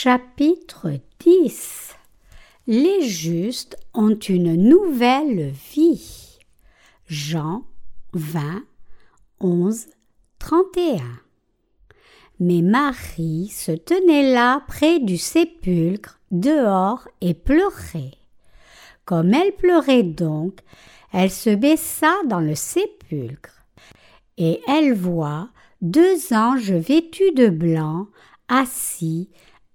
Chapitre 10 Les justes ont une nouvelle vie. Jean 20, 11, 31 Mais Marie se tenait là près du sépulcre, dehors, et pleurait. Comme elle pleurait donc, elle se baissa dans le sépulcre, et elle voit deux anges vêtus de blanc, assis,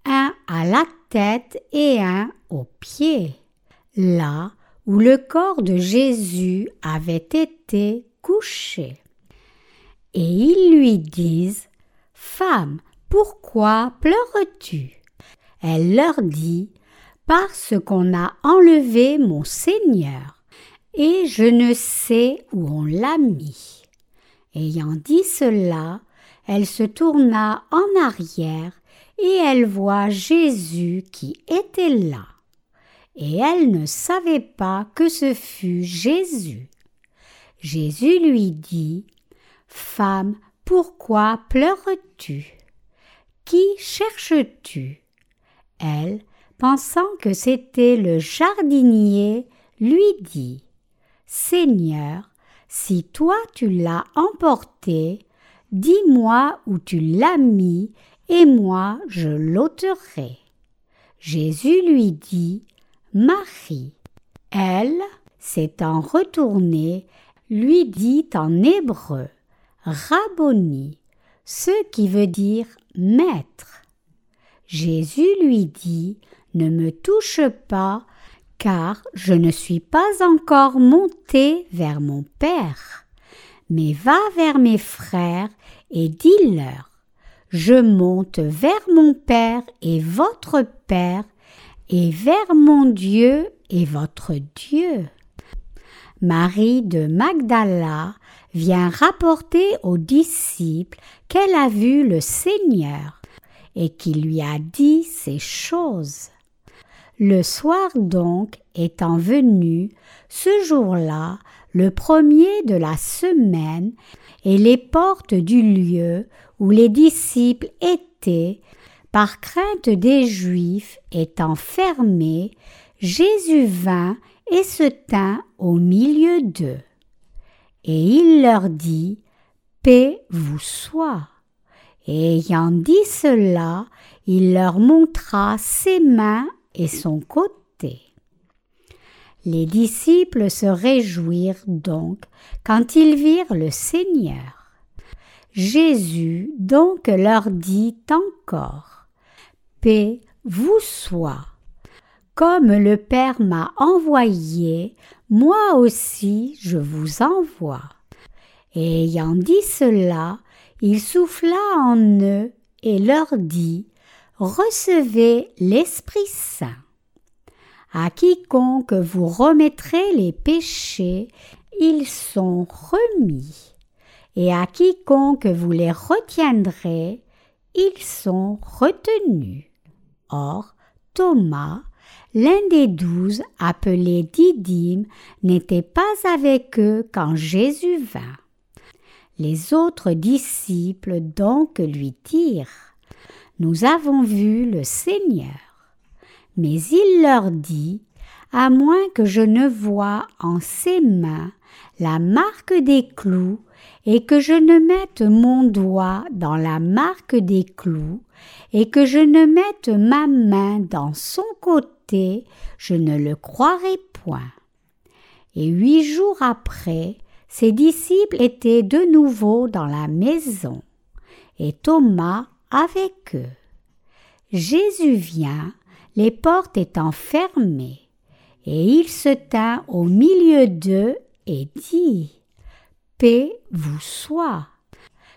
un à la tête et un aux pieds, là où le corps de Jésus avait été couché. Et ils lui disent Femme, pourquoi pleures-tu? Elle leur dit Parce qu'on a enlevé mon Seigneur, et je ne sais où on l'a mis. Ayant dit cela, elle se tourna en arrière et elle voit Jésus qui était là. Et elle ne savait pas que ce fût Jésus. Jésus lui dit Femme, pourquoi pleures-tu? Qui cherches-tu? Elle, pensant que c'était le jardinier, lui dit Seigneur, si toi tu l'as emporté, dis-moi où tu l'as mis, et moi je l'ôterai. Jésus lui dit Marie. Elle, s'étant retournée, lui dit en hébreu Rabboni, ce qui veut dire maître. Jésus lui dit Ne me touche pas, car je ne suis pas encore monté vers mon Père. Mais va vers mes frères et dis-leur Je monte vers mon Père et votre Père, et vers mon Dieu et votre Dieu. Marie de Magdala vient rapporter aux disciples qu'elle a vu le Seigneur et qu'il lui a dit ces choses. Le soir donc étant venu, ce jour-là, le premier de la semaine, et les portes du lieu où les disciples étaient, par crainte des Juifs étant fermées, Jésus vint et se tint au milieu d'eux. Et il leur dit, Paix vous soit. Et ayant dit cela, il leur montra ses mains et son côté. Les disciples se réjouirent donc quand ils virent le Seigneur. Jésus donc leur dit encore Paix vous soit. Comme le Père m'a envoyé, moi aussi je vous envoie. Ayant dit cela, il souffla en eux et leur dit recevez l'Esprit Saint. À quiconque vous remettrez les péchés, ils sont remis, et à quiconque vous les retiendrez, ils sont retenus. Or, Thomas, l'un des douze appelé Didyme, n'était pas avec eux quand Jésus vint. Les autres disciples donc lui dirent nous avons vu le Seigneur. Mais il leur dit, à moins que je ne voie en ses mains la marque des clous, et que je ne mette mon doigt dans la marque des clous, et que je ne mette ma main dans son côté, je ne le croirai point. Et huit jours après, ses disciples étaient de nouveau dans la maison, et Thomas avec eux. Jésus vient, les portes étant fermées, et il se tint au milieu d'eux et dit Vous soit.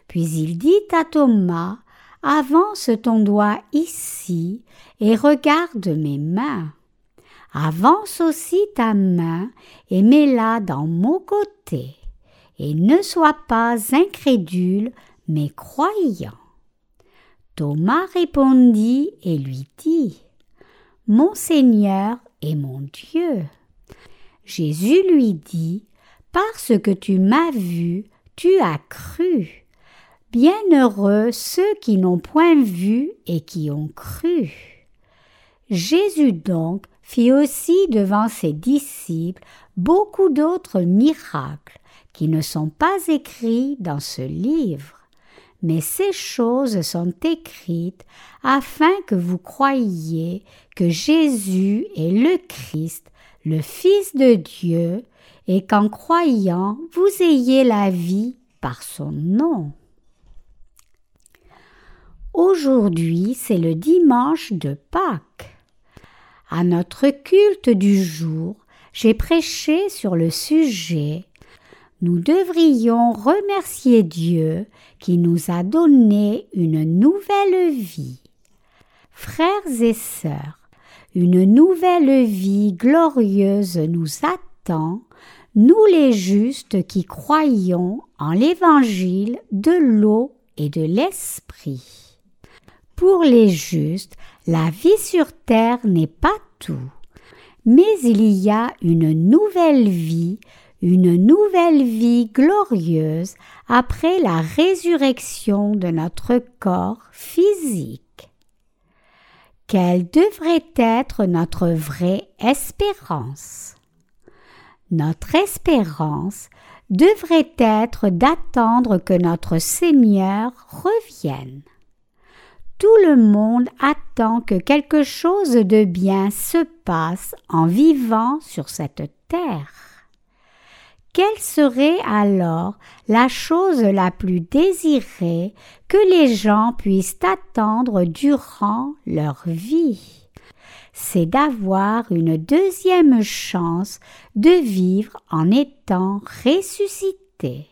Puis il dit à Thomas Avance ton doigt ici et regarde mes mains. Avance aussi ta main et mets-la dans mon côté, et ne sois pas incrédule, mais croyant. Thomas répondit et lui dit Mon Seigneur et mon Dieu. Jésus lui dit Parce que tu m'as vu, tu as cru. Bienheureux ceux qui n'ont point vu et qui ont cru. Jésus donc fit aussi devant ses disciples beaucoup d'autres miracles qui ne sont pas écrits dans ce livre. Mais ces choses sont écrites afin que vous croyiez que Jésus est le Christ, le Fils de Dieu, et qu'en croyant vous ayez la vie par son nom. Aujourd'hui, c'est le dimanche de Pâques. À notre culte du jour, j'ai prêché sur le sujet Nous devrions remercier Dieu qui nous a donné une nouvelle vie. Frères et sœurs, une nouvelle vie glorieuse nous attend, nous les justes qui croyons en l'évangile de l'eau et de l'esprit. Pour les justes, la vie sur terre n'est pas tout, mais il y a une nouvelle vie, une nouvelle vie glorieuse après la résurrection de notre corps physique. Quelle devrait être notre vraie espérance? Notre espérance devrait être d'attendre que notre Seigneur revienne. Tout le monde attend que quelque chose de bien se passe en vivant sur cette terre. Quelle serait alors la chose la plus désirée que les gens puissent attendre durant leur vie? C'est d'avoir une deuxième chance de vivre en étant ressuscités.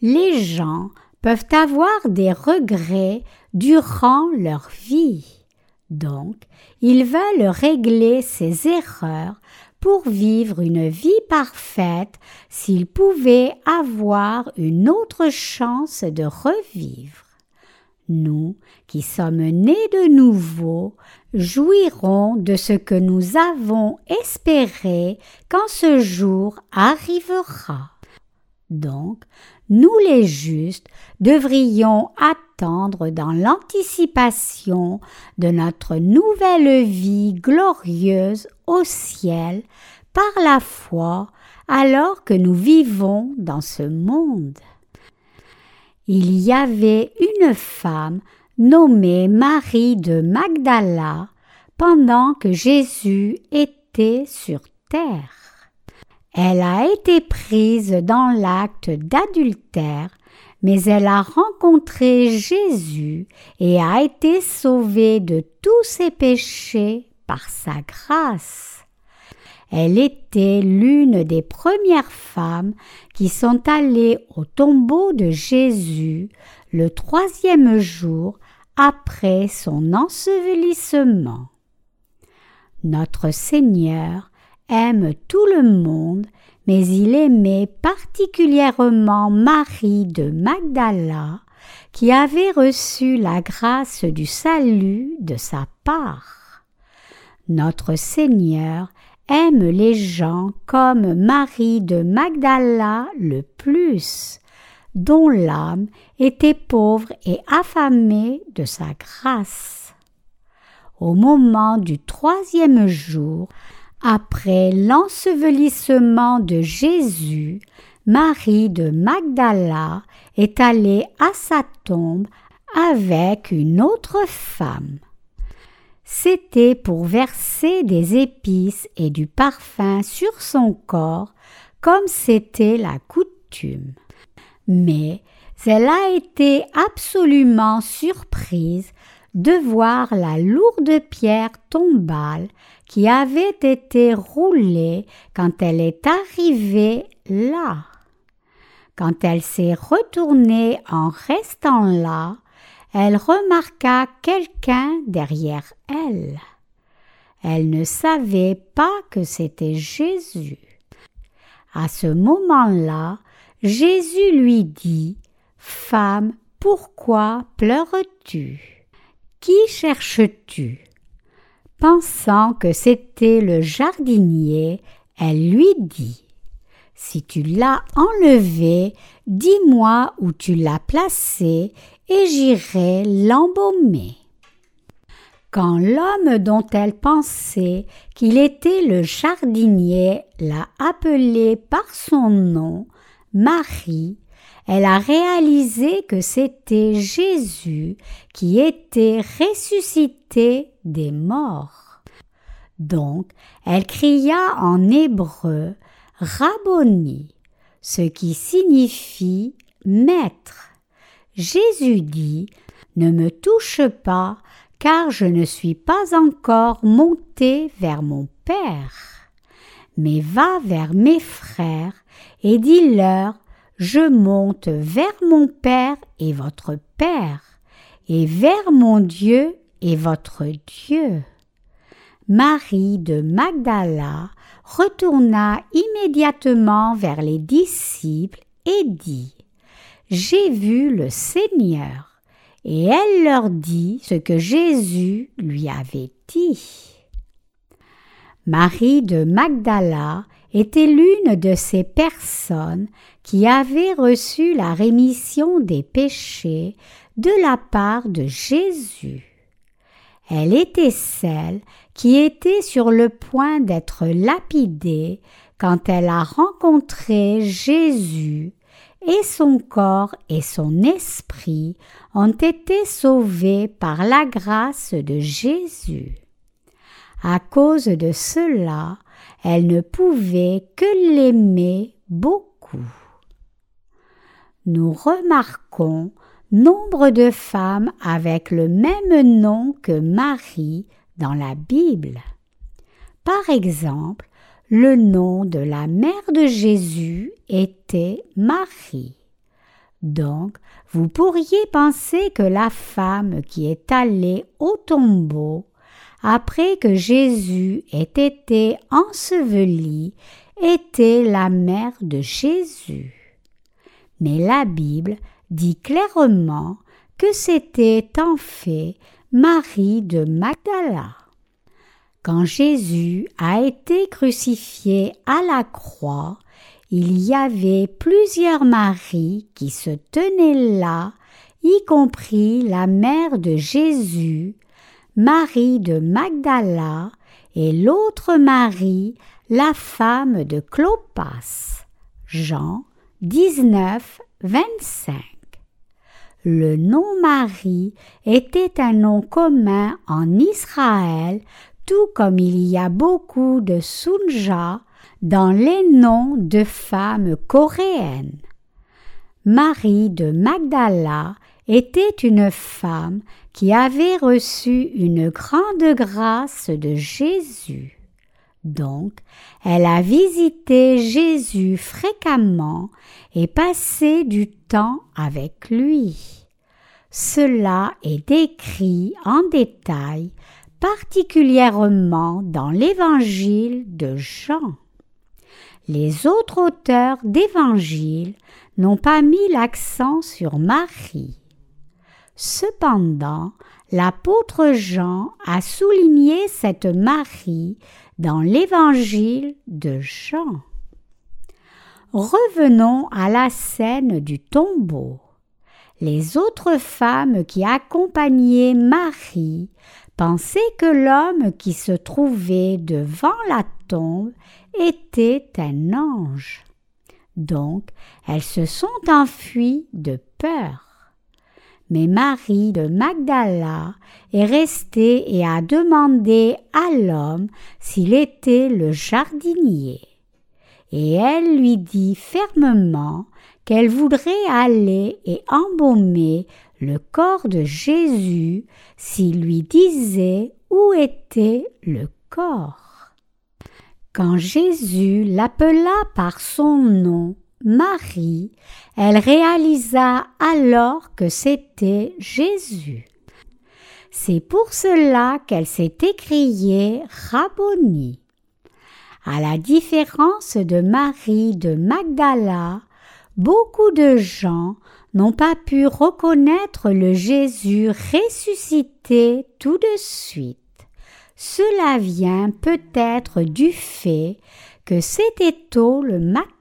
Les gens peuvent avoir des regrets durant leur vie. Donc, ils veulent régler ces erreurs pour vivre une vie parfaite s'ils pouvaient avoir une autre chance de revivre. Nous, qui sommes nés de nouveau, jouirons de ce que nous avons espéré quand ce jour arrivera. Donc, nous les justes devrions attendre dans l'anticipation de notre nouvelle vie glorieuse au ciel par la foi alors que nous vivons dans ce monde. Il y avait une femme nommée Marie de Magdala pendant que Jésus était sur terre. Elle a été prise dans l'acte d'adultère, mais elle a rencontré Jésus et a été sauvée de tous ses péchés par sa grâce. Elle était l'une des premières femmes qui sont allées au tombeau de Jésus le troisième jour après son ensevelissement. Notre Seigneur aime tout le monde, mais il aimait particulièrement Marie de Magdala, qui avait reçu la grâce du salut de sa part. Notre Seigneur aime les gens comme Marie de Magdala le plus, dont l'âme était pauvre et affamée de sa grâce. Au moment du troisième jour, après l'ensevelissement de Jésus, Marie de Magdala est allée à sa tombe avec une autre femme. C'était pour verser des épices et du parfum sur son corps, comme c'était la coutume. Mais elle a été absolument surprise de voir la lourde pierre tombale qui avait été roulée quand elle est arrivée là. Quand elle s'est retournée en restant là, elle remarqua quelqu'un derrière elle. Elle ne savait pas que c'était Jésus. À ce moment-là, Jésus lui dit Femme, pourquoi pleures-tu? Qui cherches-tu? Pensant que c'était le jardinier, elle lui dit Si tu l'as enlevé, dis-moi où tu l'as placé, et j'irai l'embaumer. Quand l'homme dont elle pensait qu'il était le jardinier l'a appelé par son nom, Marie, elle a réalisé que c'était Jésus qui était ressuscité des morts. Donc, elle cria en hébreu Rabboni, ce qui signifie maître. Jésus dit Ne me touche pas, car je ne suis pas encore monté vers mon Père. Mais va vers mes frères et dis-leur Je monte vers mon Père et votre Père, et vers mon Dieu et votre Dieu. Marie de Magdala retourna immédiatement vers les disciples et dit J'ai vu le Seigneur et elle leur dit ce que Jésus lui avait dit. Marie de Magdala était l'une de ces personnes qui avaient reçu la rémission des péchés de la part de Jésus. Elle était celle qui était sur le point d'être lapidée quand elle a rencontré Jésus et son corps et son esprit ont été sauvés par la grâce de Jésus. À cause de cela, elle ne pouvait que l'aimer beaucoup. Nous remarquons nombre de femmes avec le même nom que Marie dans la Bible. Par exemple, le nom de la mère de Jésus était Marie. Donc, vous pourriez penser que la femme qui est allée au tombeau après que Jésus ait été enseveli était la mère de Jésus. Mais la Bible dit clairement que c'était en fait Marie de Magdala. Quand Jésus a été crucifié à la croix, il y avait plusieurs Maries qui se tenaient là, y compris la mère de Jésus, Marie de Magdala, et l'autre Marie, la femme de Clopas. Jean 19, 25. Le nom Marie était un nom commun en Israël tout comme il y a beaucoup de Sunja dans les noms de femmes coréennes. Marie de Magdala était une femme qui avait reçu une grande grâce de Jésus. Donc, elle a visité Jésus fréquemment et passé du temps avec lui. Cela est décrit en détail particulièrement dans l'évangile de Jean. Les autres auteurs d'évangile n'ont pas mis l'accent sur Marie. Cependant, l'apôtre Jean a souligné cette Marie dans l'évangile de Jean. Revenons à la scène du tombeau. Les autres femmes qui accompagnaient Marie pensaient que l'homme qui se trouvait devant la tombe était un ange. Donc elles se sont enfuies de peur. Mais Marie de Magdala est restée et a demandé à l'homme s'il était le jardinier. Et elle lui dit fermement qu'elle voudrait aller et embaumer le corps de Jésus s'il lui disait où était le corps. Quand Jésus l'appela par son nom Marie, elle réalisa alors que c'était Jésus. C'est pour cela qu'elle s'est écriée Rabboni. À la différence de Marie de Magdala, beaucoup de gens n'ont pas pu reconnaître le Jésus ressuscité tout de suite. Cela vient peut-être du fait que c'était tôt le matin.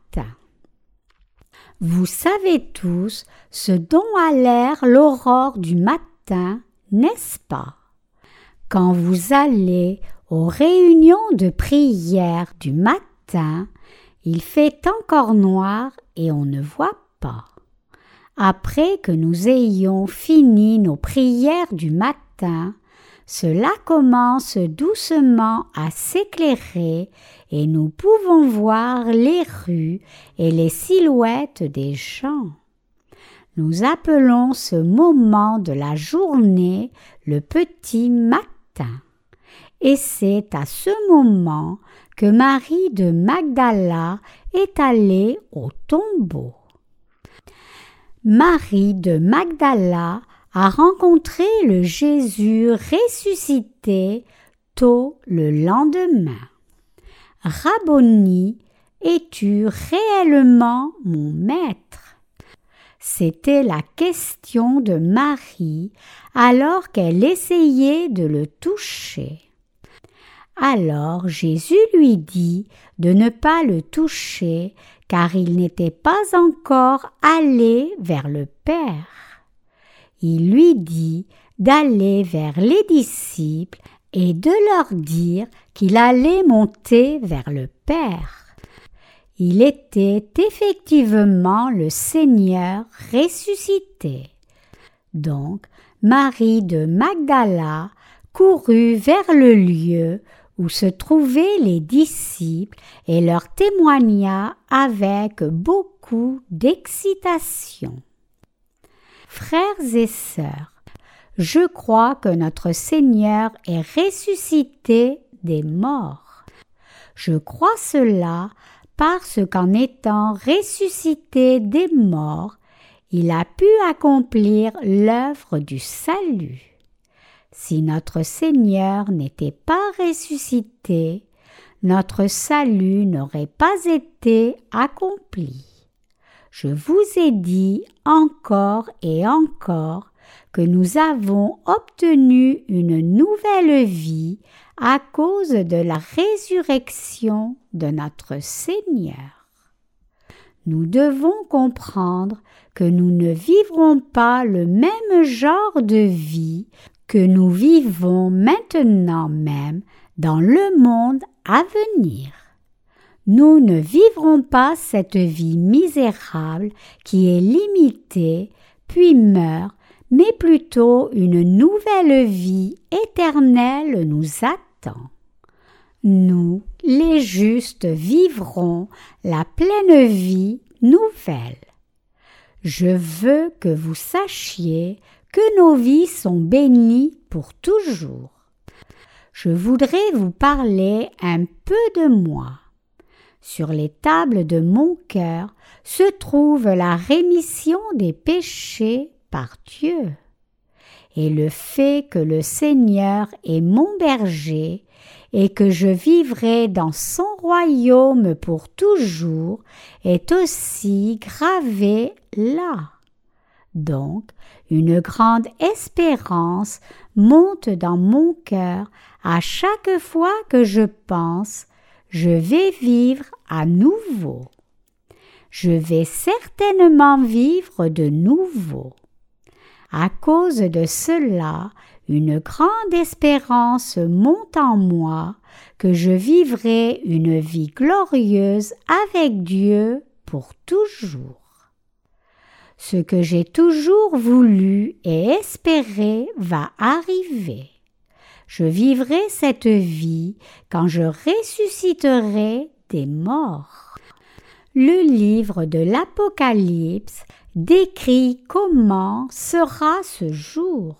Vous savez tous ce dont a l'air l'aurore du matin, n'est-ce pas? Quand vous allez aux réunions de prière du matin, il fait encore noir et on ne voit pas. Après que nous ayons fini nos prières du matin, cela commence doucement à s'éclairer et nous pouvons voir les rues et les silhouettes des gens. Nous appelons ce moment de la journée le petit matin. Et c'est à ce moment que Marie de Magdala est allée au tombeau. Marie de Magdala a rencontré le Jésus ressuscité tôt le lendemain. Rabboni, es-tu réellement mon maître? C'était la question de Marie alors qu'elle essayait de le toucher. Alors Jésus lui dit de ne pas le toucher car il n'était pas encore allé vers le Père il lui dit d'aller vers les disciples et de leur dire qu'il allait monter vers le Père. Il était effectivement le Seigneur ressuscité. Donc Marie de Magdala courut vers le lieu où se trouvaient les disciples et leur témoigna avec beaucoup d'excitation. Frères et sœurs, je crois que notre Seigneur est ressuscité des morts. Je crois cela parce qu'en étant ressuscité des morts, il a pu accomplir l'œuvre du salut. Si notre Seigneur n'était pas ressuscité, notre salut n'aurait pas été accompli. Je vous ai dit encore et encore que nous avons obtenu une nouvelle vie à cause de la résurrection de notre Seigneur. Nous devons comprendre que nous ne vivrons pas le même genre de vie que nous vivons maintenant même dans le monde à venir. Nous ne vivrons pas cette vie misérable qui est limitée, puis meurt, mais plutôt une nouvelle vie éternelle nous attend. Nous, les justes, vivrons la pleine vie nouvelle. Je veux que vous sachiez que nos vies sont bénies pour toujours. Je voudrais vous parler un peu de moi. Sur les tables de mon cœur se trouve la rémission des péchés par Dieu. Et le fait que le Seigneur est mon berger et que je vivrai dans son royaume pour toujours est aussi gravé là. Donc, une grande espérance monte dans mon cœur à chaque fois que je pense je vais vivre à nouveau. Je vais certainement vivre de nouveau. À cause de cela, une grande espérance monte en moi que je vivrai une vie glorieuse avec Dieu pour toujours. Ce que j'ai toujours voulu et espéré va arriver je vivrai cette vie quand je ressusciterai Le livre de l'Apocalypse décrit comment sera ce jour.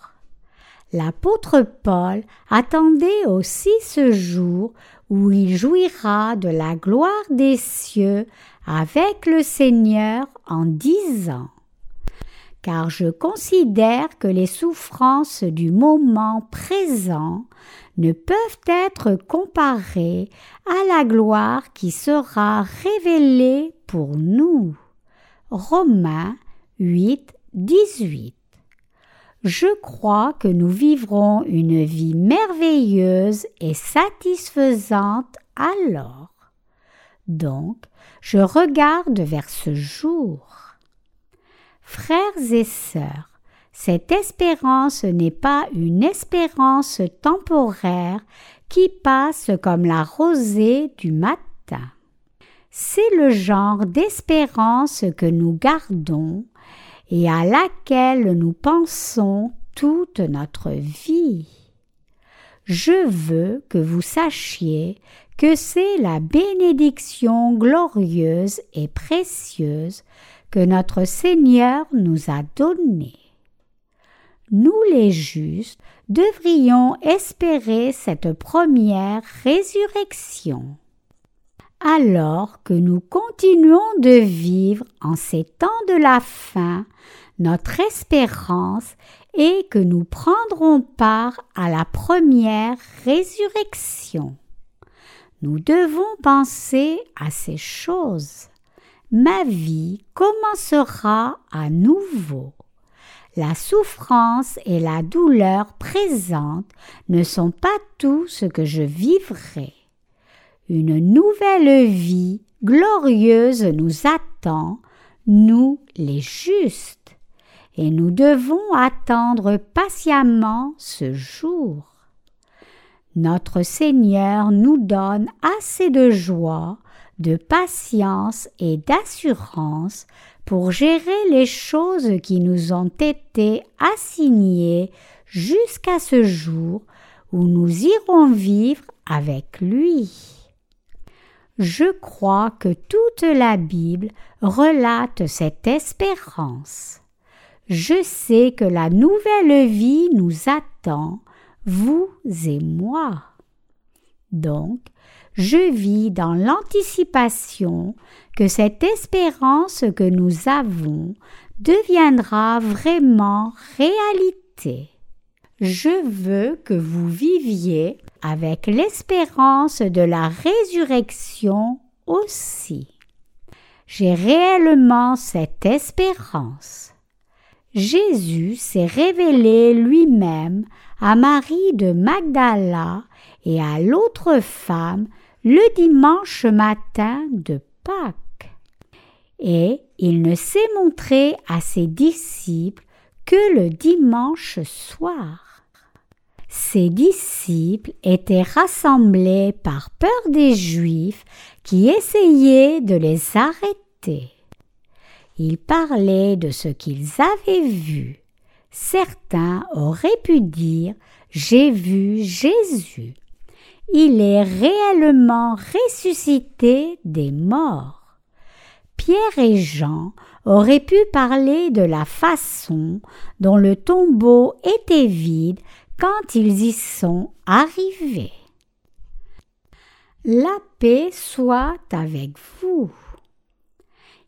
L'apôtre Paul attendait aussi ce jour où il jouira de la gloire des cieux avec le Seigneur en disant car je considère que les souffrances du moment présent ne peuvent être comparées à la gloire qui sera révélée pour nous. Romains 8, 18. Je crois que nous vivrons une vie merveilleuse et satisfaisante alors. Donc, je regarde vers ce jour. Frères et sœurs, cette espérance n'est pas une espérance temporaire qui passe comme la rosée du matin. C'est le genre d'espérance que nous gardons et à laquelle nous pensons toute notre vie. Je veux que vous sachiez que c'est la bénédiction glorieuse et précieuse que notre Seigneur nous a donnée. Nous les justes devrions espérer cette première résurrection. Alors que nous continuons de vivre en ces temps de la fin, notre espérance est que nous prendrons part à la première résurrection. Nous devons penser à ces choses. Ma vie commencera à nouveau. La souffrance et la douleur présentes ne sont pas tout ce que je vivrai. Une nouvelle vie glorieuse nous attend, nous les justes, et nous devons attendre patiemment ce jour. Notre Seigneur nous donne assez de joie, de patience et d'assurance pour gérer les choses qui nous ont été assignées jusqu'à ce jour où nous irons vivre avec lui. Je crois que toute la Bible relate cette espérance. Je sais que la nouvelle vie nous attend, vous et moi. Donc, je vis dans l'anticipation que cette espérance que nous avons deviendra vraiment réalité. Je veux que vous viviez avec l'espérance de la résurrection aussi. J'ai réellement cette espérance. Jésus s'est révélé lui-même à Marie de Magdala et à l'autre femme le dimanche matin de Pâques. Et il ne s'est montré à ses disciples que le dimanche soir. Ses disciples étaient rassemblés par peur des Juifs qui essayaient de les arrêter. Ils parlaient de ce qu'ils avaient vu. Certains auraient pu dire J'ai vu Jésus il est réellement ressuscité des morts. Pierre et Jean auraient pu parler de la façon dont le tombeau était vide quand ils y sont arrivés. La paix soit avec vous.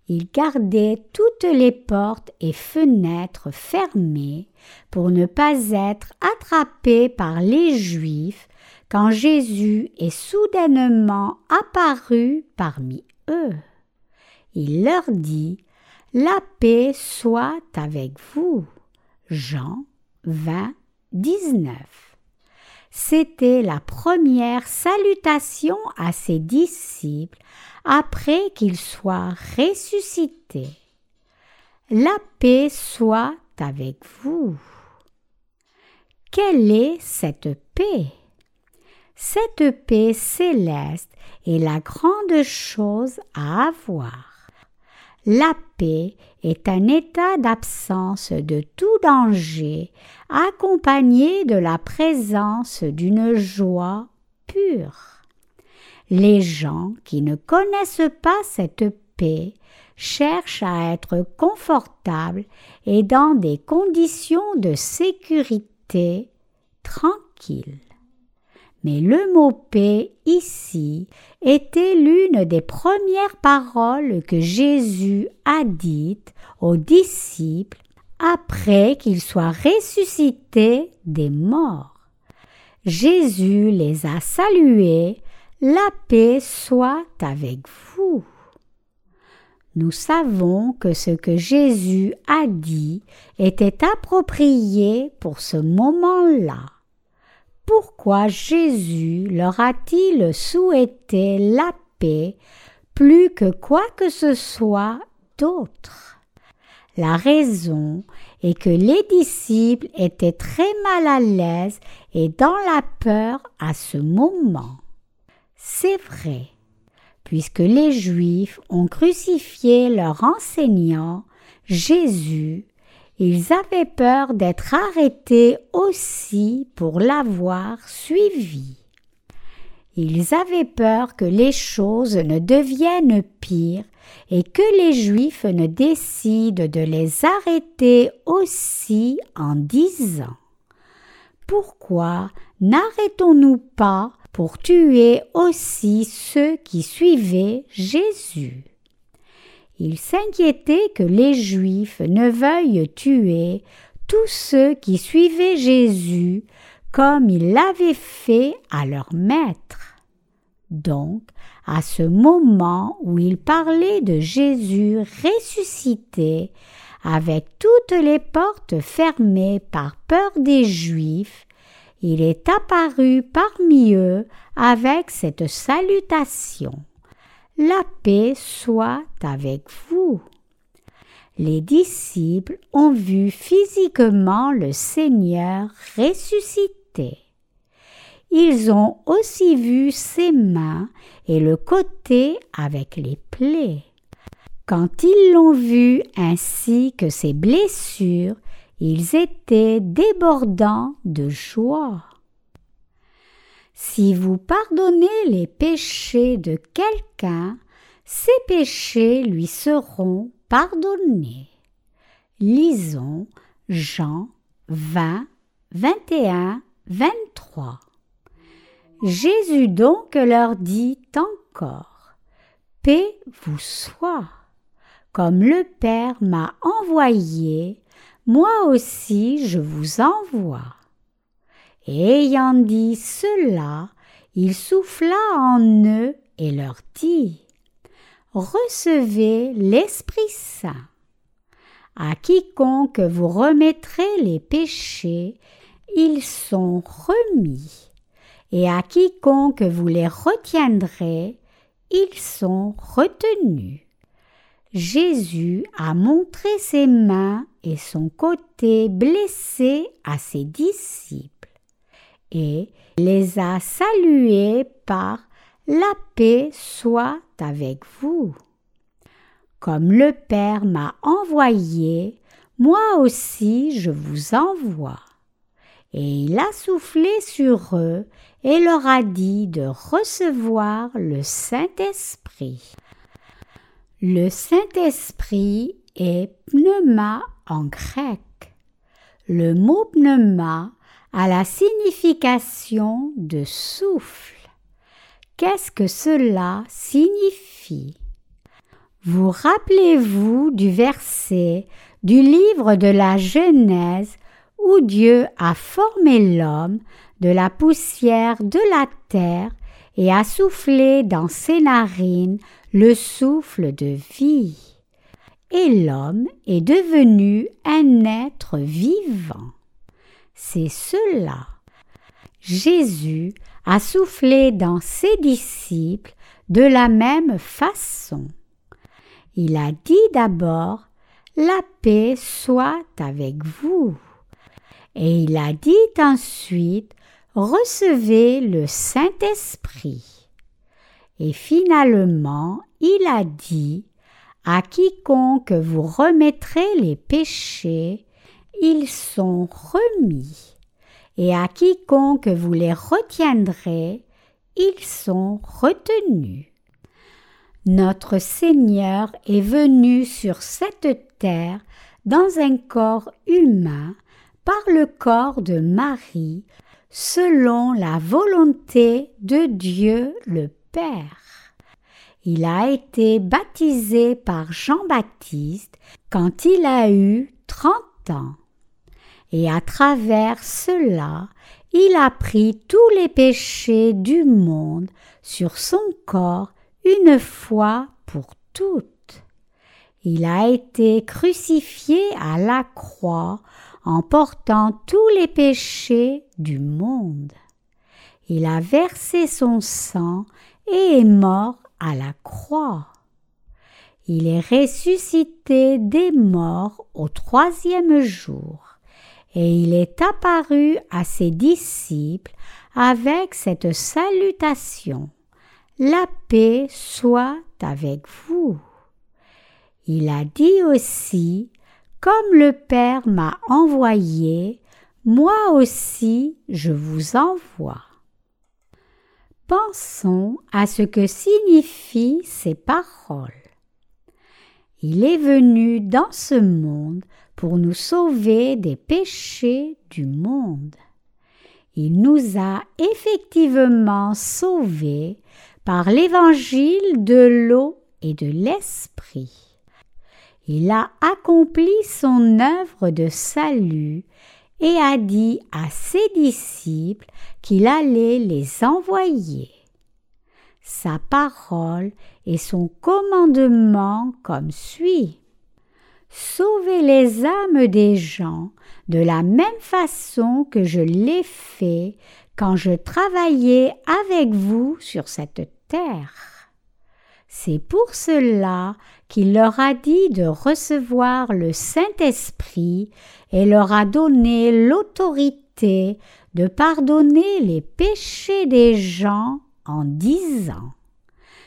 Ils gardaient toutes les portes et fenêtres fermées pour ne pas être attrapés par les Juifs quand Jésus est soudainement apparu parmi eux. Il leur dit La paix soit avec vous. Jean 20, 19. C'était la première salutation à ses disciples après qu'ils soient ressuscités. La paix soit avec vous. Quelle est cette paix? Cette paix céleste est la grande chose à avoir. La paix est un état d'absence de tout danger accompagné de la présence d'une joie pure. Les gens qui ne connaissent pas cette paix cherchent à être confortables et dans des conditions de sécurité tranquilles. Mais le mot paix ici était l'une des premières paroles que Jésus a dites aux disciples après qu'il soit ressuscité des morts. Jésus les a salués, la paix soit avec vous. Nous savons que ce que Jésus a dit était approprié pour ce moment-là. Pourquoi Jésus leur a-t-il souhaité la paix plus que quoi que ce soit d'autre? La raison est que les disciples étaient très mal à l'aise et dans la peur à ce moment. C'est vrai, puisque les Juifs ont crucifié leur enseignant, Jésus, ils avaient peur d'être arrêtés aussi pour l'avoir suivi. Ils avaient peur que les choses ne deviennent pires et que les Juifs ne décident de les arrêter aussi en disant Pourquoi n'arrêtons-nous pas pour tuer aussi ceux qui suivaient Jésus? Ils s'inquiétaient que les Juifs ne veuillent tuer tous ceux qui suivaient Jésus comme ils l'avaient fait à leur maître. Donc, à ce moment où il parlait de Jésus ressuscité, avec toutes les portes fermées par peur des Juifs, il est apparu parmi eux avec cette salutation. La paix soit avec vous. Les disciples ont vu physiquement le Seigneur ressuscité. Ils ont aussi vu ses mains et le côté avec les plaies. Quand ils l'ont vu ainsi que ses blessures, ils étaient débordants de joie. Si vous pardonnez les péchés de quelqu'un, ses péchés lui seront pardonnés. Lisons Jean 20, 21, 23. Jésus donc leur dit encore Paix vous soit. Comme le Père m'a envoyé, moi aussi je vous envoie. Ayant dit cela, il souffla en eux et leur dit Recevez l'Esprit Saint. À quiconque vous remettrez les péchés, ils sont remis et à quiconque vous les retiendrez, ils sont retenus. Jésus a montré ses mains et son côté blessé à ses disciples, les a salués par La paix soit avec vous. Comme le Père m'a envoyé, moi aussi je vous envoie. Et il a soufflé sur eux et leur a dit de recevoir le Saint-Esprit. Le Saint-Esprit est pneuma en grec. Le mot pneuma a la signification de souffle. Qu'est-ce que cela signifie? Vous rappelez-vous du verset du livre de la Genèse où Dieu a formé l'homme de la poussière de la terre et a soufflé dans ses narines le souffle de vie. Et l'homme est devenu un être vivant. C'est cela. Jésus a soufflé dans ses disciples de la même façon. Il a dit d'abord La paix soit avec vous. Et il a dit ensuite recevez le Saint-Esprit. Et finalement, il a dit, à quiconque vous remettrez les péchés, ils sont remis, et à quiconque vous les retiendrez, ils sont retenus. Notre Seigneur est venu sur cette terre dans un corps humain par le corps de Marie selon la volonté de Dieu le Père. Il a été baptisé par Jean-Baptiste quand il a eu trente ans. Et à travers cela, il a pris tous les péchés du monde sur son corps une fois pour toutes. Il a été crucifié à la croix en portant tous les péchés du monde. Il a versé son sang et est mort à la croix. il est ressuscité des morts au troisième jour, et il est apparu à ses disciples avec cette salutation. La paix soit avec vous. Il a dit aussi, Comme le Père m'a envoyé, moi aussi je vous envoie. Pensons à ce que signifient ces paroles. Il est venu dans ce monde pour nous sauver des péchés du monde. Il nous a effectivement sauvés par l'évangile de l'eau et de l'esprit. Il a accompli son œuvre de salut et a dit à ses disciples qu'il allait les envoyer. Sa parole et son commandement comme suit. Sauvez les âmes des gens de la même façon que je l'ai fait quand je travaillais avec vous sur cette terre. C'est pour cela qu'il leur a dit de recevoir le Saint-Esprit et leur a donné l'autorité de pardonner les péchés des gens en disant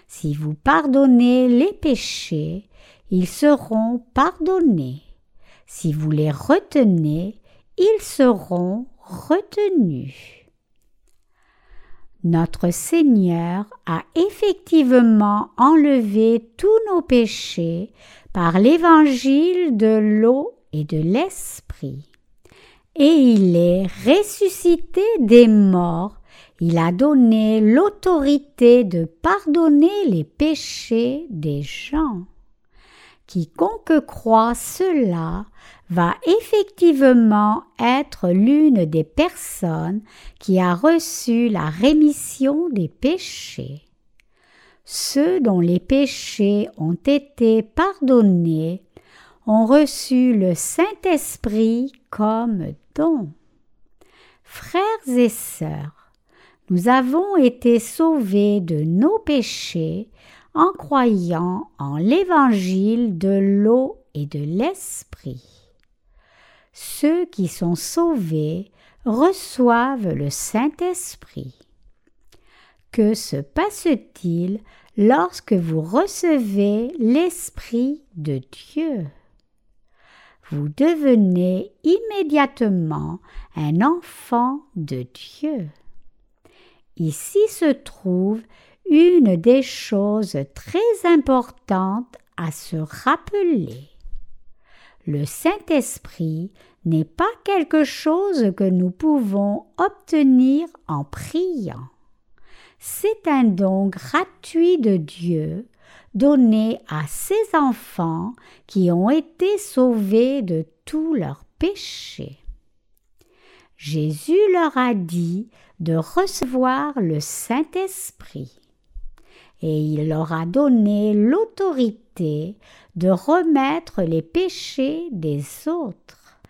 Si vous pardonnez les péchés, ils seront pardonnés. Si vous les retenez, ils seront retenus. Notre Seigneur a effectivement enlevé tous nos péchés par l'évangile de l'eau et de l'esprit. Et il est ressuscité des morts, il a donné l'autorité de pardonner les péchés des gens. Quiconque croit cela va effectivement être l'une des personnes qui a reçu la rémission des péchés. Ceux dont les péchés ont été pardonnés ont reçu le Saint-Esprit comme don. Frères et sœurs, nous avons été sauvés de nos péchés en croyant en l'évangile de l'eau et de l'Esprit. Ceux qui sont sauvés reçoivent le Saint-Esprit. Que se passe-t-il lorsque vous recevez l'Esprit de Dieu? Vous devenez immédiatement un enfant de Dieu. Ici se trouve une des choses très importantes à se rappeler. Le Saint-Esprit n'est pas quelque chose que nous pouvons obtenir en priant. C'est un don gratuit de Dieu donné à ses enfants qui ont été sauvés de tous leurs péchés. Jésus leur a dit de recevoir le Saint-Esprit et il leur a donné l'autorité de remettre les péchés des autres.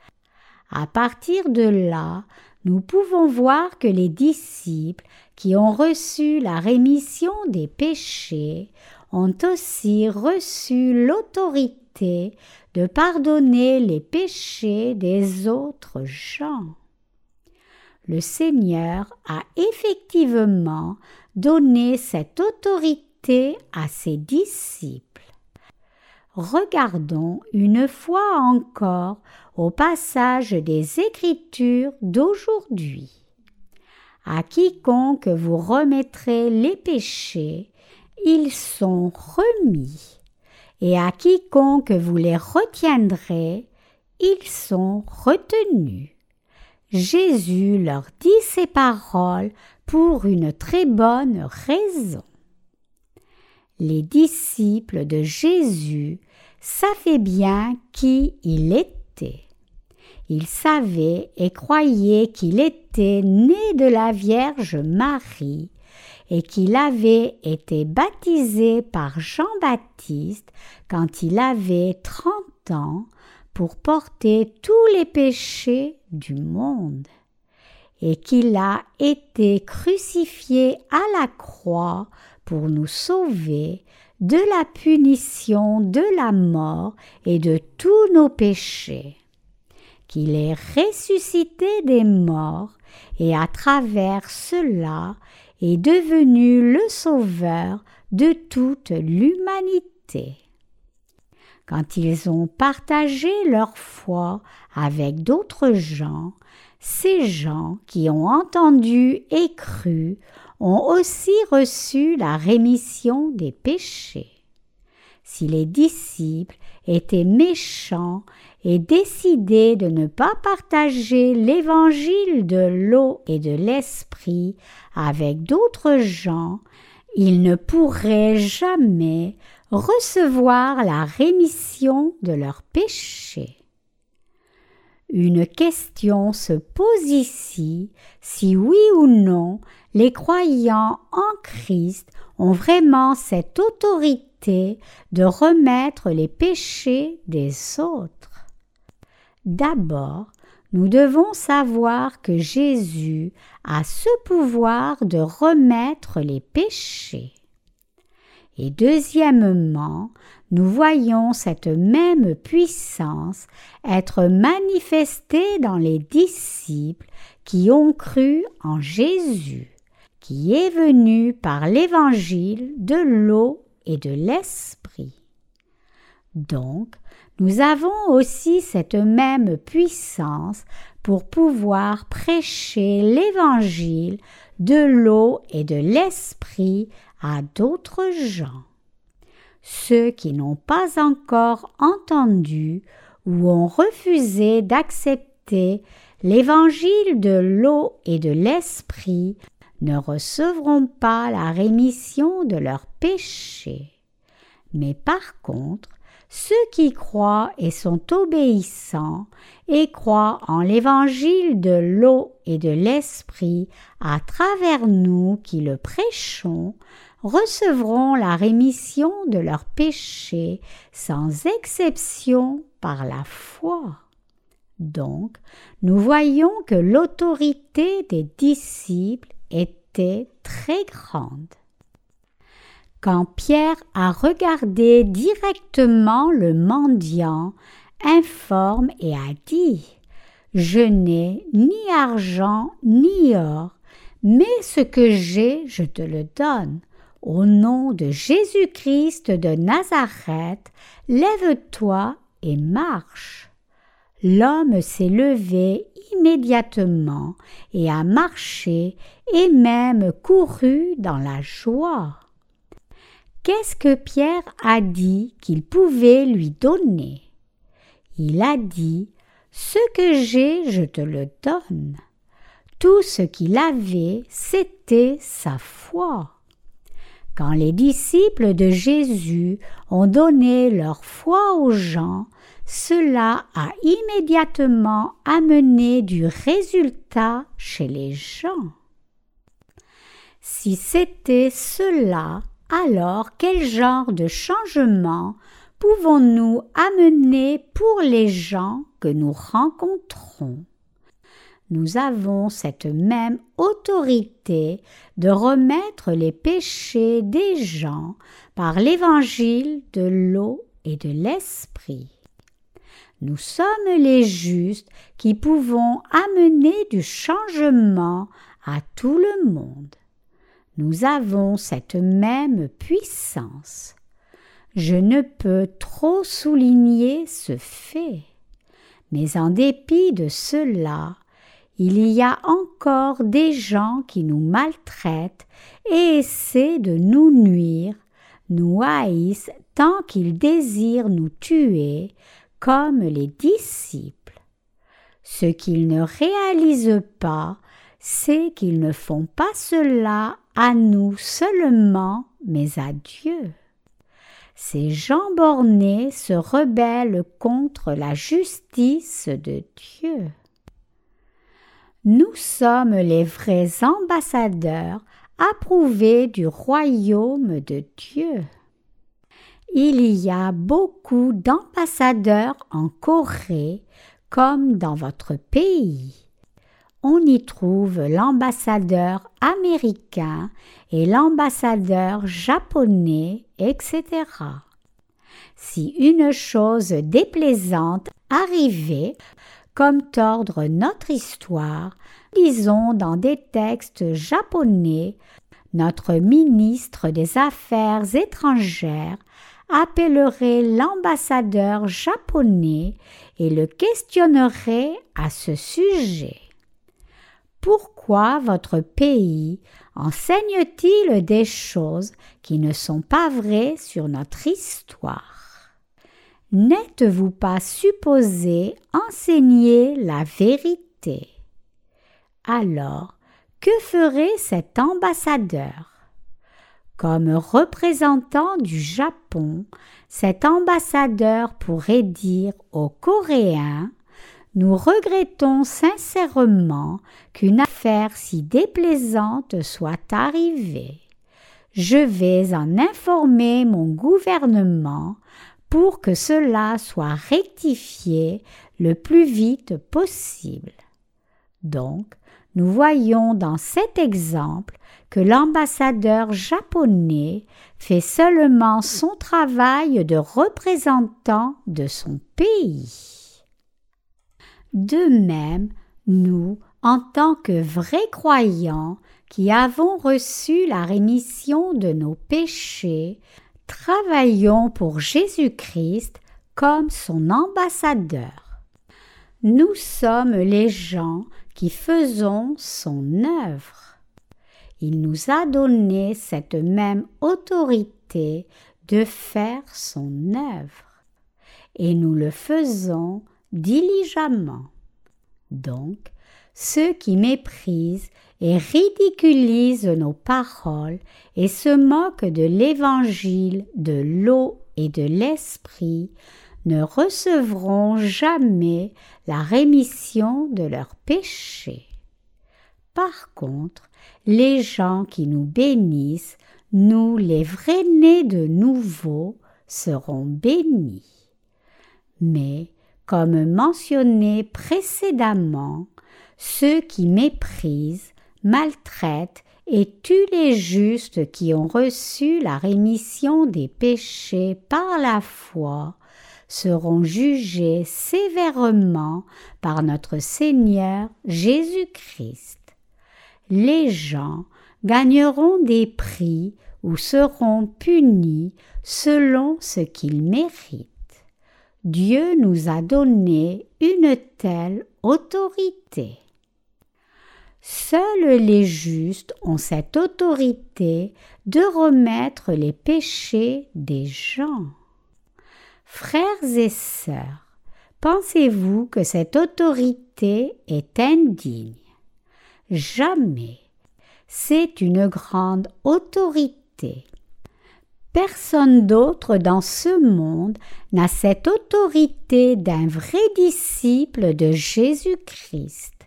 À partir de là, nous pouvons voir que les disciples qui ont reçu la rémission des péchés ont aussi reçu l'autorité de pardonner les péchés des autres gens. Le Seigneur a effectivement donné cette autorité à ses disciples. Regardons une fois encore au passage des Écritures d'aujourd'hui. À quiconque vous remettrez les péchés, ils sont remis, et à quiconque vous les retiendrez, ils sont retenus. Jésus leur dit ces paroles pour une très bonne raison. Les disciples de Jésus savaient bien qui il était. Ils savaient et croyaient qu'il était né de la Vierge Marie et qu'il avait été baptisé par Jean-Baptiste quand il avait trente ans pour porter tous les péchés du monde, et qu'il a été crucifié à la croix pour nous sauver de la punition de la mort et de tous nos péchés, qu'il est ressuscité des morts et à travers cela est devenu le sauveur de toute l'humanité. Quand ils ont partagé leur foi avec d'autres gens, ces gens qui ont entendu et cru ont aussi reçu la rémission des péchés. Si les disciples étaient méchants et décidaient de ne pas partager l'évangile de l'eau et de l'esprit avec d'autres gens, ils ne pourraient jamais recevoir la rémission de leurs péchés. Une question se pose ici si oui ou non les croyants en Christ ont vraiment cette autorité de remettre les péchés des autres. D'abord, nous devons savoir que Jésus a ce pouvoir de remettre les péchés. Et deuxièmement, nous voyons cette même puissance être manifestée dans les disciples qui ont cru en Jésus qui est venu par l'évangile de l'eau et de l'esprit. Donc, nous avons aussi cette même puissance pour pouvoir prêcher l'évangile de l'eau et de l'esprit à d'autres gens. Ceux qui n'ont pas encore entendu ou ont refusé d'accepter l'évangile de l'eau et de l'esprit ne recevront pas la rémission de leurs péchés. Mais par contre, ceux qui croient et sont obéissants et croient en l'évangile de l'eau et de l'esprit à travers nous qui le prêchons, recevront la rémission de leurs péchés sans exception par la foi. Donc, nous voyons que l'autorité des disciples était très grande. Quand Pierre a regardé directement le mendiant informe et a dit Je n'ai ni argent ni or, mais ce que j'ai, je te le donne. Au nom de Jésus-Christ de Nazareth, lève-toi et marche. L'homme s'est levé immédiatement et a marché et même couru dans la joie. Qu'est-ce que Pierre a dit qu'il pouvait lui donner? Il a dit Ce que j'ai, je te le donne. Tout ce qu'il avait, c'était sa foi. Quand les disciples de Jésus ont donné leur foi aux gens, cela a immédiatement amené du résultat chez les gens. Si c'était cela, alors quel genre de changement pouvons-nous amener pour les gens que nous rencontrons? Nous avons cette même autorité de remettre les péchés des gens par l'évangile de l'eau et de l'esprit. Nous sommes les justes qui pouvons amener du changement à tout le monde. Nous avons cette même puissance. Je ne peux trop souligner ce fait. Mais en dépit de cela, il y a encore des gens qui nous maltraitent et essaient de nous nuire, nous haïssent tant qu'ils désirent nous tuer, comme les disciples. Ce qu'ils ne réalisent pas, c'est qu'ils ne font pas cela à nous seulement, mais à Dieu. Ces gens bornés se rebellent contre la justice de Dieu. Nous sommes les vrais ambassadeurs approuvés du royaume de Dieu. Il y a beaucoup d'ambassadeurs en Corée comme dans votre pays. on y trouve l'ambassadeur américain et l'ambassadeur japonais, etc. Si une chose déplaisante arrivait, comme tordre notre histoire, lisons dans des textes japonais. Notre ministre des Affaires étrangères appellerait l'ambassadeur japonais et le questionnerait à ce sujet. Pourquoi votre pays enseigne-t-il des choses qui ne sont pas vraies sur notre histoire? N'êtes-vous pas supposé enseigner la vérité? Alors, que ferait cet ambassadeur? Comme représentant du Japon, cet ambassadeur pourrait dire aux Coréens nous regrettons sincèrement qu'une affaire si déplaisante soit arrivée. Je vais en informer mon gouvernement pour que cela soit rectifié le plus vite possible. Donc, nous voyons dans cet exemple que l'ambassadeur japonais fait seulement son travail de représentant de son pays. De même, nous, en tant que vrais croyants qui avons reçu la rémission de nos péchés, travaillons pour Jésus-Christ comme son ambassadeur. Nous sommes les gens qui faisons son œuvre. Il nous a donné cette même autorité de faire son œuvre, et nous le faisons diligemment. Donc, ceux qui méprisent et ridiculisent nos paroles et se moquent de l'évangile de l'eau et de l'esprit ne recevront jamais la rémission de leurs péchés. Par contre, les gens qui nous bénissent, nous les vrais nés de nouveau, seront bénis. Mais comme mentionné précédemment, ceux qui méprisent, maltraitent et tuent les justes qui ont reçu la rémission des péchés par la foi seront jugés sévèrement par notre Seigneur Jésus-Christ. Les gens gagneront des prix ou seront punis selon ce qu'ils méritent. Dieu nous a donné une telle autorité. Seuls les justes ont cette autorité de remettre les péchés des gens. Frères et sœurs, pensez-vous que cette autorité est indigne? Jamais. C'est une grande autorité. Personne d'autre dans ce monde n'a cette autorité d'un vrai disciple de Jésus-Christ.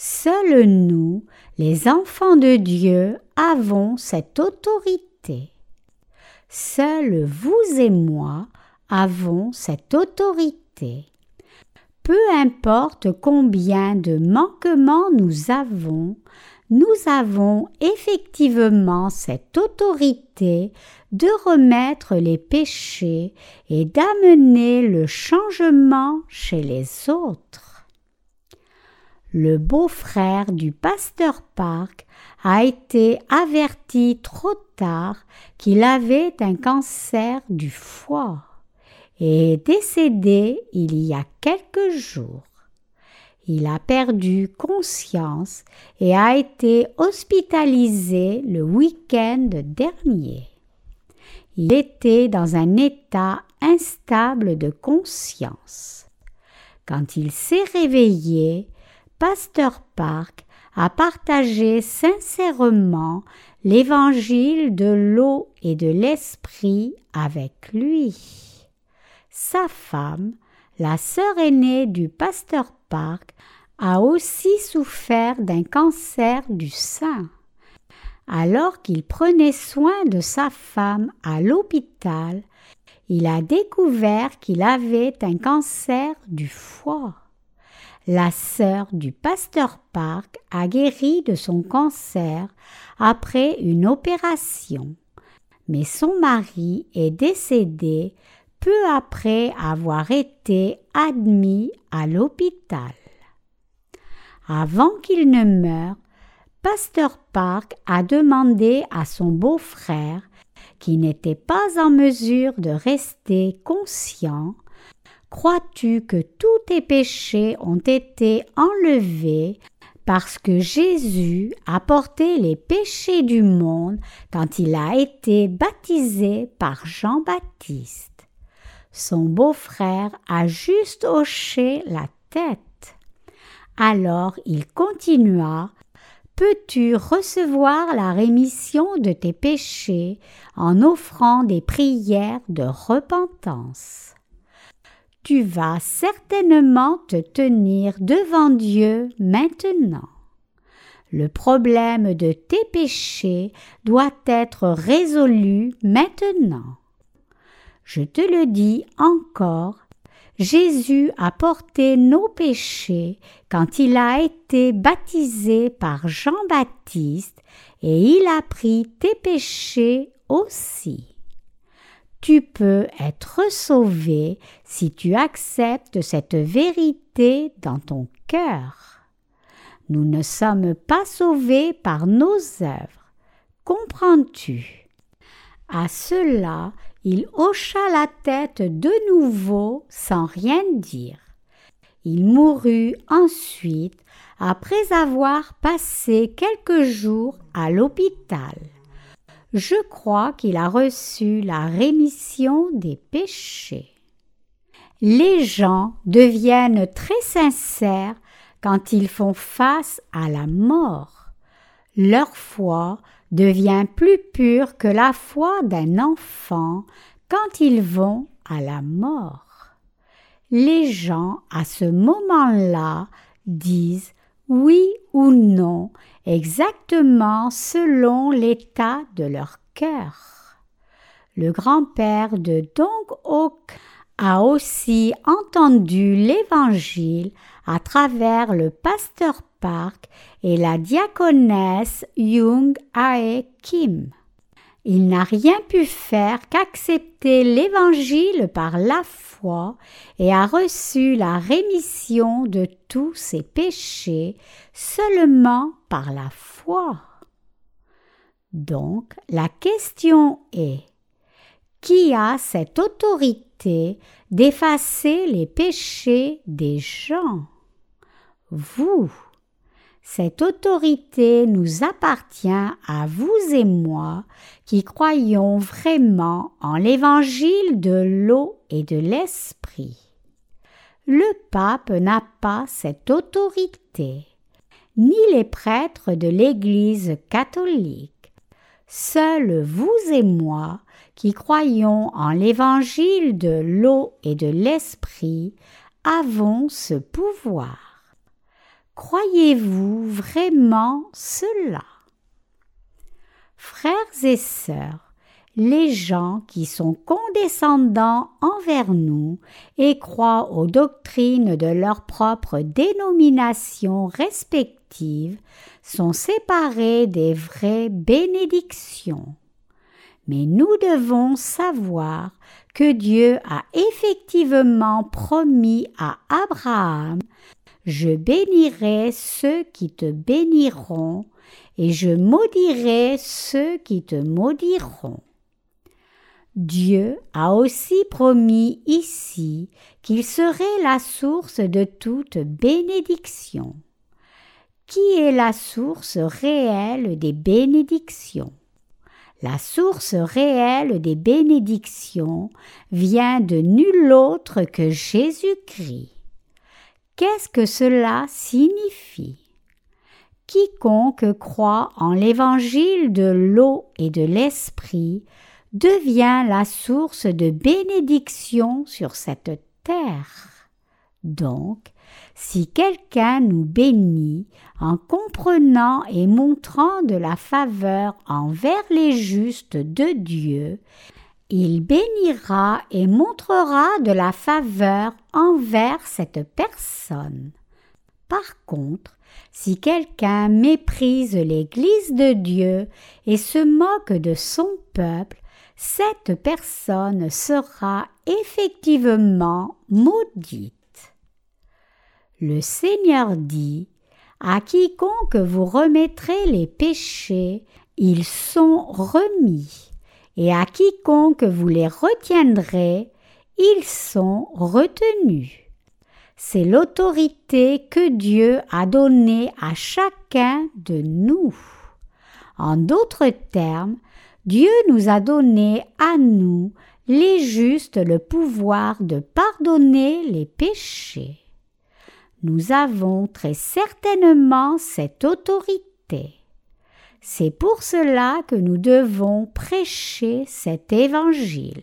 Seuls nous, les enfants de Dieu, avons cette autorité. Seuls vous et moi avons cette autorité. Peu importe combien de manquements nous avons, nous avons effectivement cette autorité de remettre les péchés et d'amener le changement chez les autres. Le beau-frère du pasteur Park a été averti trop tard qu'il avait un cancer du foie et est décédé il y a quelques jours. Il a perdu conscience et a été hospitalisé le week-end dernier. Il était dans un état instable de conscience. Quand il s'est réveillé, Pasteur Park a partagé sincèrement l'évangile de l'eau et de l'esprit avec lui. Sa femme, la sœur aînée du pasteur Park, a aussi souffert d'un cancer du sein. Alors qu'il prenait soin de sa femme à l'hôpital, il a découvert qu'il avait un cancer du foie. La sœur du pasteur Park a guéri de son cancer après une opération, mais son mari est décédé peu après avoir été admis à l'hôpital. Avant qu'il ne meure, Pasteur Park a demandé à son beau-frère, qui n'était pas en mesure de rester conscient, Crois-tu que tous tes péchés ont été enlevés parce que Jésus a porté les péchés du monde quand il a été baptisé par Jean-Baptiste? Son beau-frère a juste hoché la tête. Alors il continua Peux-tu recevoir la rémission de tes péchés en offrant des prières de repentance? Tu vas certainement te tenir devant Dieu maintenant. Le problème de tes péchés doit être résolu maintenant. Je te le dis encore, Jésus a porté nos péchés quand il a été baptisé par Jean-Baptiste et il a pris tes péchés aussi tu peux être sauvé si tu acceptes cette vérité dans ton cœur. Nous ne sommes pas sauvés par nos œuvres. Comprends-tu? À cela, il hocha la tête de nouveau sans rien dire. Il mourut ensuite après avoir passé quelques jours à l'hôpital je crois qu'il a reçu la rémission des péchés. Les gens deviennent très sincères quand ils font face à la mort. Leur foi devient plus pure que la foi d'un enfant quand ils vont à la mort. Les gens à ce moment-là disent oui ou non exactement selon l'état de leur cœur. Le grand-père de Dong Ok a aussi entendu l'Évangile à travers le pasteur Park et la diaconesse Jung Ae Kim. Il n'a rien pu faire qu'accepter l'Évangile par la foi et a reçu la rémission de tous ses péchés seulement par la foi. Donc la question est qui a cette autorité d'effacer les péchés des gens? Vous. Cette autorité nous appartient à vous et moi qui croyons vraiment en l'évangile de l'eau et de l'esprit. Le pape n'a pas cette autorité, ni les prêtres de l'Église catholique. Seuls vous et moi, qui croyons en l'évangile de l'eau et de l'esprit, avons ce pouvoir. Croyez-vous vraiment cela? Frères et sœurs, les gens qui sont condescendants envers nous et croient aux doctrines de leurs propres dénominations respectives sont séparés des vraies bénédictions. Mais nous devons savoir que Dieu a effectivement promis à Abraham je bénirai ceux qui te béniront, et je maudirai ceux qui te maudiront. Dieu a aussi promis ici qu'il serait la source de toute bénédiction. Qui est la source réelle des bénédictions? La source réelle des bénédictions vient de nul autre que Jésus-Christ. Qu'est-ce que cela signifie? Quiconque croit en l'évangile de l'eau et de l'esprit devient la source de bénédiction sur cette terre. Donc, si quelqu'un nous bénit en comprenant et montrant de la faveur envers les justes de Dieu, il bénira et montrera de la faveur envers cette personne. Par contre, si quelqu'un méprise l'Église de Dieu et se moque de son peuple, cette personne sera effectivement maudite. Le Seigneur dit À quiconque vous remettrez les péchés, ils sont remis, et à quiconque vous les retiendrez, ils sont retenus. C'est l'autorité que Dieu a donnée à chacun de nous. En d'autres termes, Dieu nous a donné à nous, les justes, le pouvoir de pardonner les péchés. Nous avons très certainement cette autorité. C'est pour cela que nous devons prêcher cet évangile.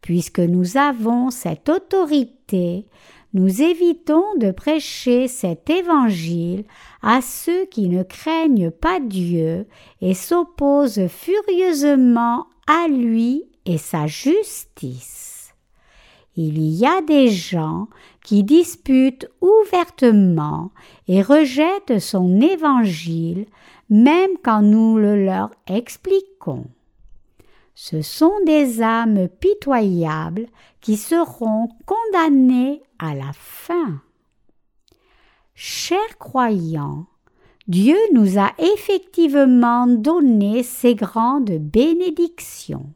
Puisque nous avons cette autorité, nous évitons de prêcher cet évangile à ceux qui ne craignent pas Dieu et s'opposent furieusement à lui et sa justice. Il y a des gens qui disputent ouvertement et rejettent son évangile même quand nous le leur expliquons. Ce sont des âmes pitoyables qui seront condamnées à la fin. Chers croyants, Dieu nous a effectivement donné ces grandes bénédictions.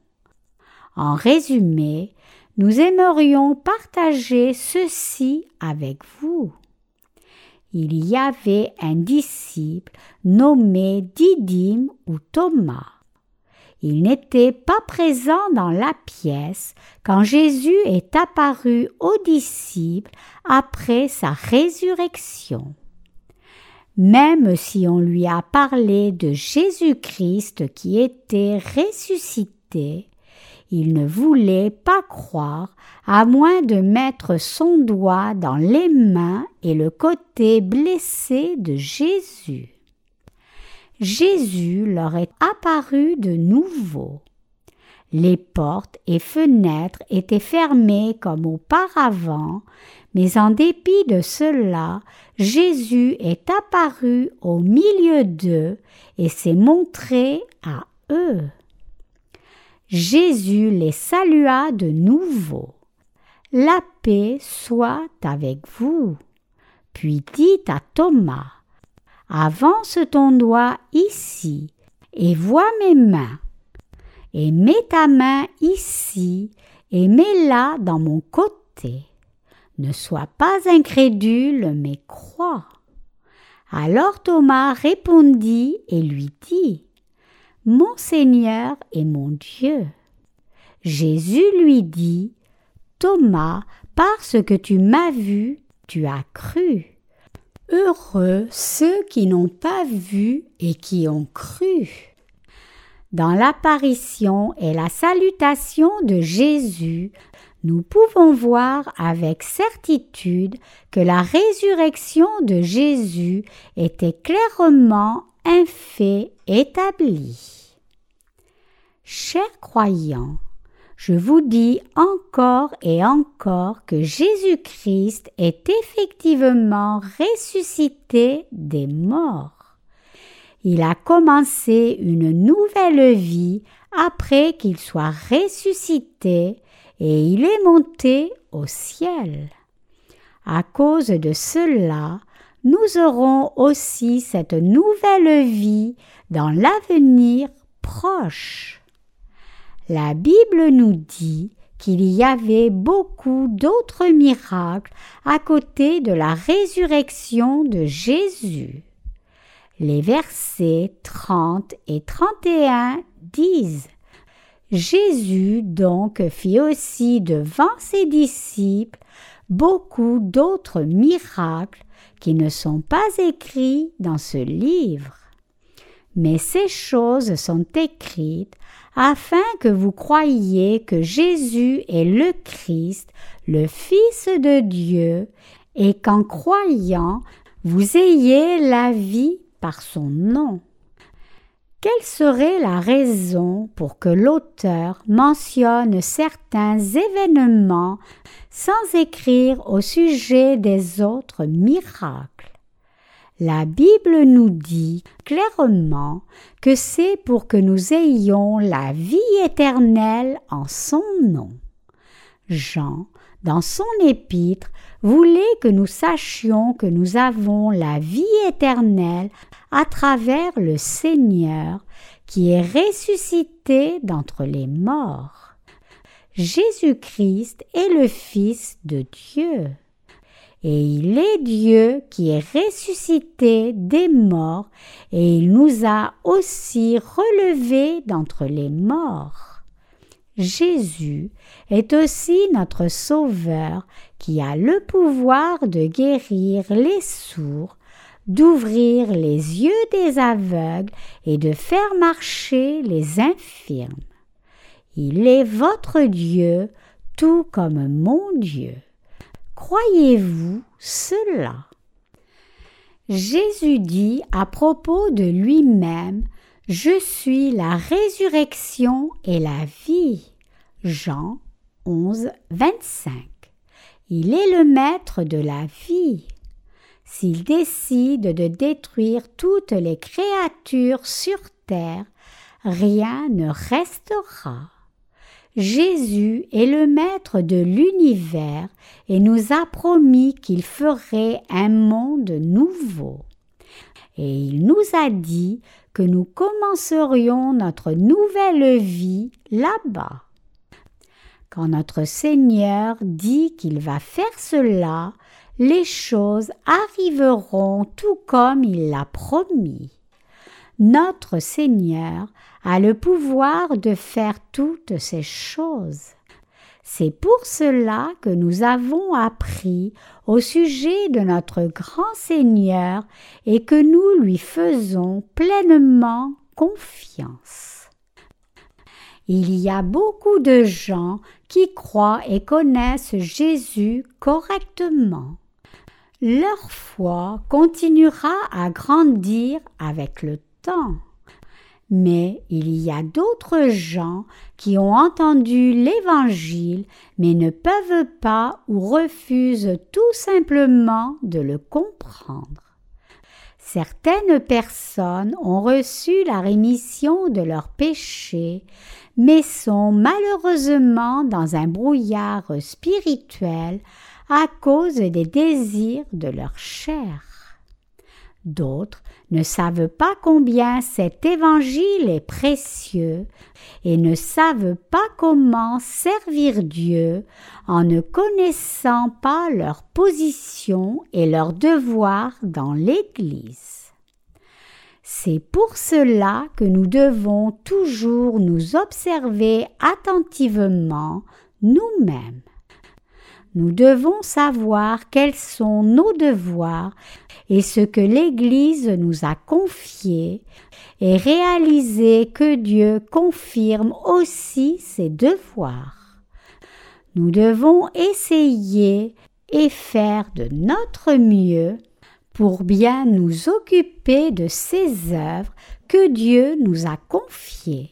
En résumé, nous aimerions partager ceci avec vous. Il y avait un disciple nommé Didyme ou Thomas. Il n'était pas présent dans la pièce quand Jésus est apparu aux disciples après sa résurrection. Même si on lui a parlé de Jésus-Christ qui était ressuscité, il ne voulait pas croire à moins de mettre son doigt dans les mains et le côté blessé de Jésus. Jésus leur est apparu de nouveau. Les portes et fenêtres étaient fermées comme auparavant, mais en dépit de cela, Jésus est apparu au milieu d'eux et s'est montré à eux. Jésus les salua de nouveau. La paix soit avec vous. Puis dit à Thomas, Avance ton doigt ici et vois mes mains, et mets ta main ici et mets-la dans mon côté. Ne sois pas incrédule, mais crois. Alors Thomas répondit et lui dit Mon Seigneur et mon Dieu. Jésus lui dit Thomas, parce que tu m'as vu, tu as cru. Heureux ceux qui n'ont pas vu et qui ont cru. Dans l'apparition et la salutation de Jésus, nous pouvons voir avec certitude que la résurrection de Jésus était clairement un fait établi. Chers croyants, je vous dis encore et encore que Jésus-Christ est effectivement ressuscité des morts. Il a commencé une nouvelle vie après qu'il soit ressuscité et il est monté au ciel. À cause de cela, nous aurons aussi cette nouvelle vie dans l'avenir proche. La Bible nous dit qu'il y avait beaucoup d'autres miracles à côté de la résurrection de Jésus. Les versets 30 et 31 disent Jésus donc fit aussi devant ses disciples beaucoup d'autres miracles qui ne sont pas écrits dans ce livre. Mais ces choses sont écrites afin que vous croyiez que Jésus est le Christ, le Fils de Dieu, et qu'en croyant, vous ayez la vie par son nom. Quelle serait la raison pour que l'auteur mentionne certains événements sans écrire au sujet des autres miracles? La Bible nous dit clairement que c'est pour que nous ayons la vie éternelle en son nom. Jean, dans son épître, voulait que nous sachions que nous avons la vie éternelle à travers le Seigneur qui est ressuscité d'entre les morts. Jésus-Christ est le Fils de Dieu. Et il est Dieu qui est ressuscité des morts, et il nous a aussi relevés d'entre les morts. Jésus est aussi notre Sauveur qui a le pouvoir de guérir les sourds, d'ouvrir les yeux des aveugles et de faire marcher les infirmes. Il est votre Dieu, tout comme mon Dieu. Croyez-vous cela? Jésus dit à propos de lui-même, Je suis la résurrection et la vie. Jean 11, 25. Il est le maître de la vie. S'il décide de détruire toutes les créatures sur terre, rien ne restera. Jésus est le maître de l'univers et nous a promis qu'il ferait un monde nouveau. Et il nous a dit que nous commencerions notre nouvelle vie là-bas. Quand notre Seigneur dit qu'il va faire cela, les choses arriveront tout comme il l'a promis. Notre Seigneur a le pouvoir de faire toutes ces choses. C'est pour cela que nous avons appris au sujet de notre grand Seigneur et que nous lui faisons pleinement confiance. Il y a beaucoup de gens qui croient et connaissent Jésus correctement leur foi continuera à grandir avec le Mais il y a d'autres gens qui ont entendu l'Évangile mais ne peuvent pas ou refusent tout simplement de le comprendre. Certaines personnes ont reçu la rémission de leurs péchés, mais sont malheureusement dans un brouillard spirituel à cause des désirs de leur chair. D'autres ne savent pas combien cet évangile est précieux et ne savent pas comment servir Dieu en ne connaissant pas leur position et leur devoir dans l'Église. C'est pour cela que nous devons toujours nous observer attentivement nous-mêmes. Nous devons savoir quels sont nos devoirs et ce que l'Église nous a confié et réaliser que Dieu confirme aussi ses devoirs. Nous devons essayer et faire de notre mieux pour bien nous occuper de ces œuvres que Dieu nous a confiées.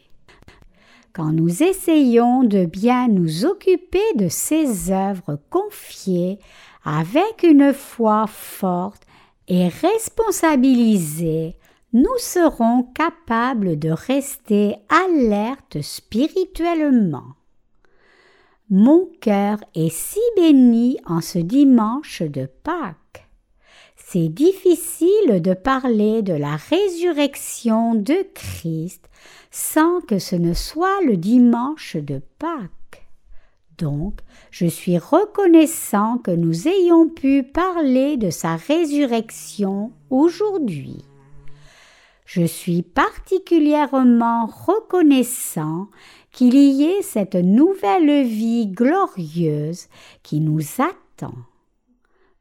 Quand nous essayons de bien nous occuper de ces œuvres confiées avec une foi forte et responsabilisée, nous serons capables de rester alertes spirituellement. Mon cœur est si béni en ce dimanche de Pâques. C'est difficile de parler de la résurrection de Christ sans que ce ne soit le dimanche de Pâques. Donc, je suis reconnaissant que nous ayons pu parler de sa résurrection aujourd'hui. Je suis particulièrement reconnaissant qu'il y ait cette nouvelle vie glorieuse qui nous attend.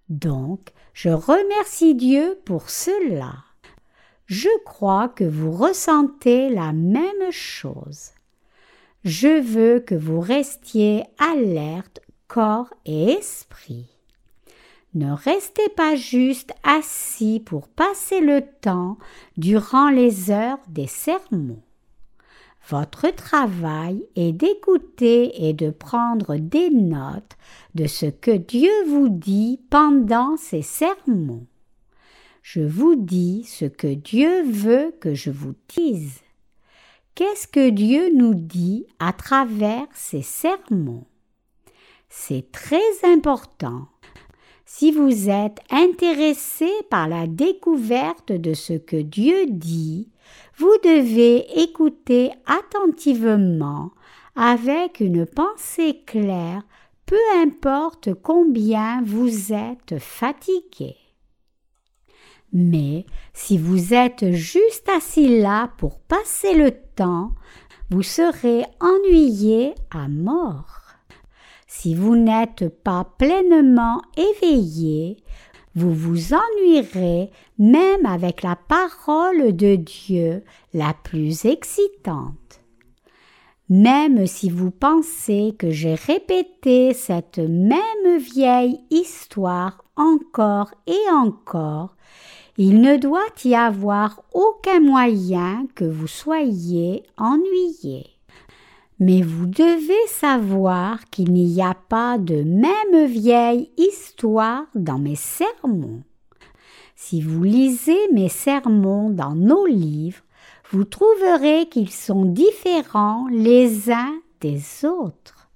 Donc, je remercie Dieu pour cela. Je crois que vous ressentez la même chose. Je veux que vous restiez alerte corps et esprit. Ne restez pas juste assis pour passer le temps durant les heures des sermons. Votre travail est d'écouter et de prendre des notes de ce que Dieu vous dit pendant ces sermons. je vous dis ce que Dieu veut que je vous dise. Qu'est-ce que Dieu nous dit à travers ses sermons? C'est très important. Si vous êtes intéressé par la découverte de ce que Dieu dit, vous devez écouter attentivement avec une pensée claire, peu importe combien vous êtes fatigué. Mais si vous êtes juste assis là pour passer le temps, vous serez ennuyé à mort. Si vous n'êtes pas pleinement éveillé, vous vous ennuierez même avec la parole de Dieu la plus excitante. Même si vous pensez que j'ai répété cette même vieille histoire encore et encore, il ne doit y avoir aucun moyen que vous soyez ennuyé. Mais vous devez savoir qu'il n'y a pas de même vieille histoire dans mes sermons. Si vous lisez mes sermons dans nos livres, vous trouverez qu'ils sont différents les uns des autres.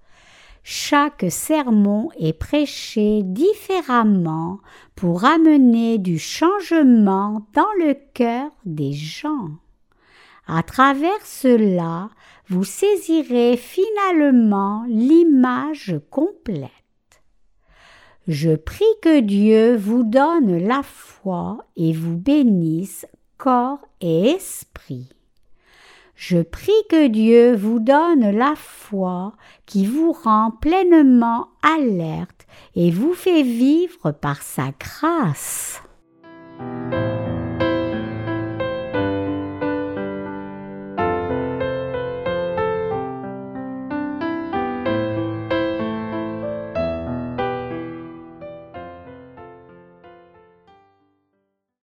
Chaque sermon est prêché différemment pour amener du changement dans le cœur des gens. À travers cela, vous saisirez finalement l'image complète. Je prie que Dieu vous donne la foi et vous bénisse corps et esprit. Je prie que Dieu vous donne la foi qui vous rend pleinement alerte et vous fait vivre par sa grâce.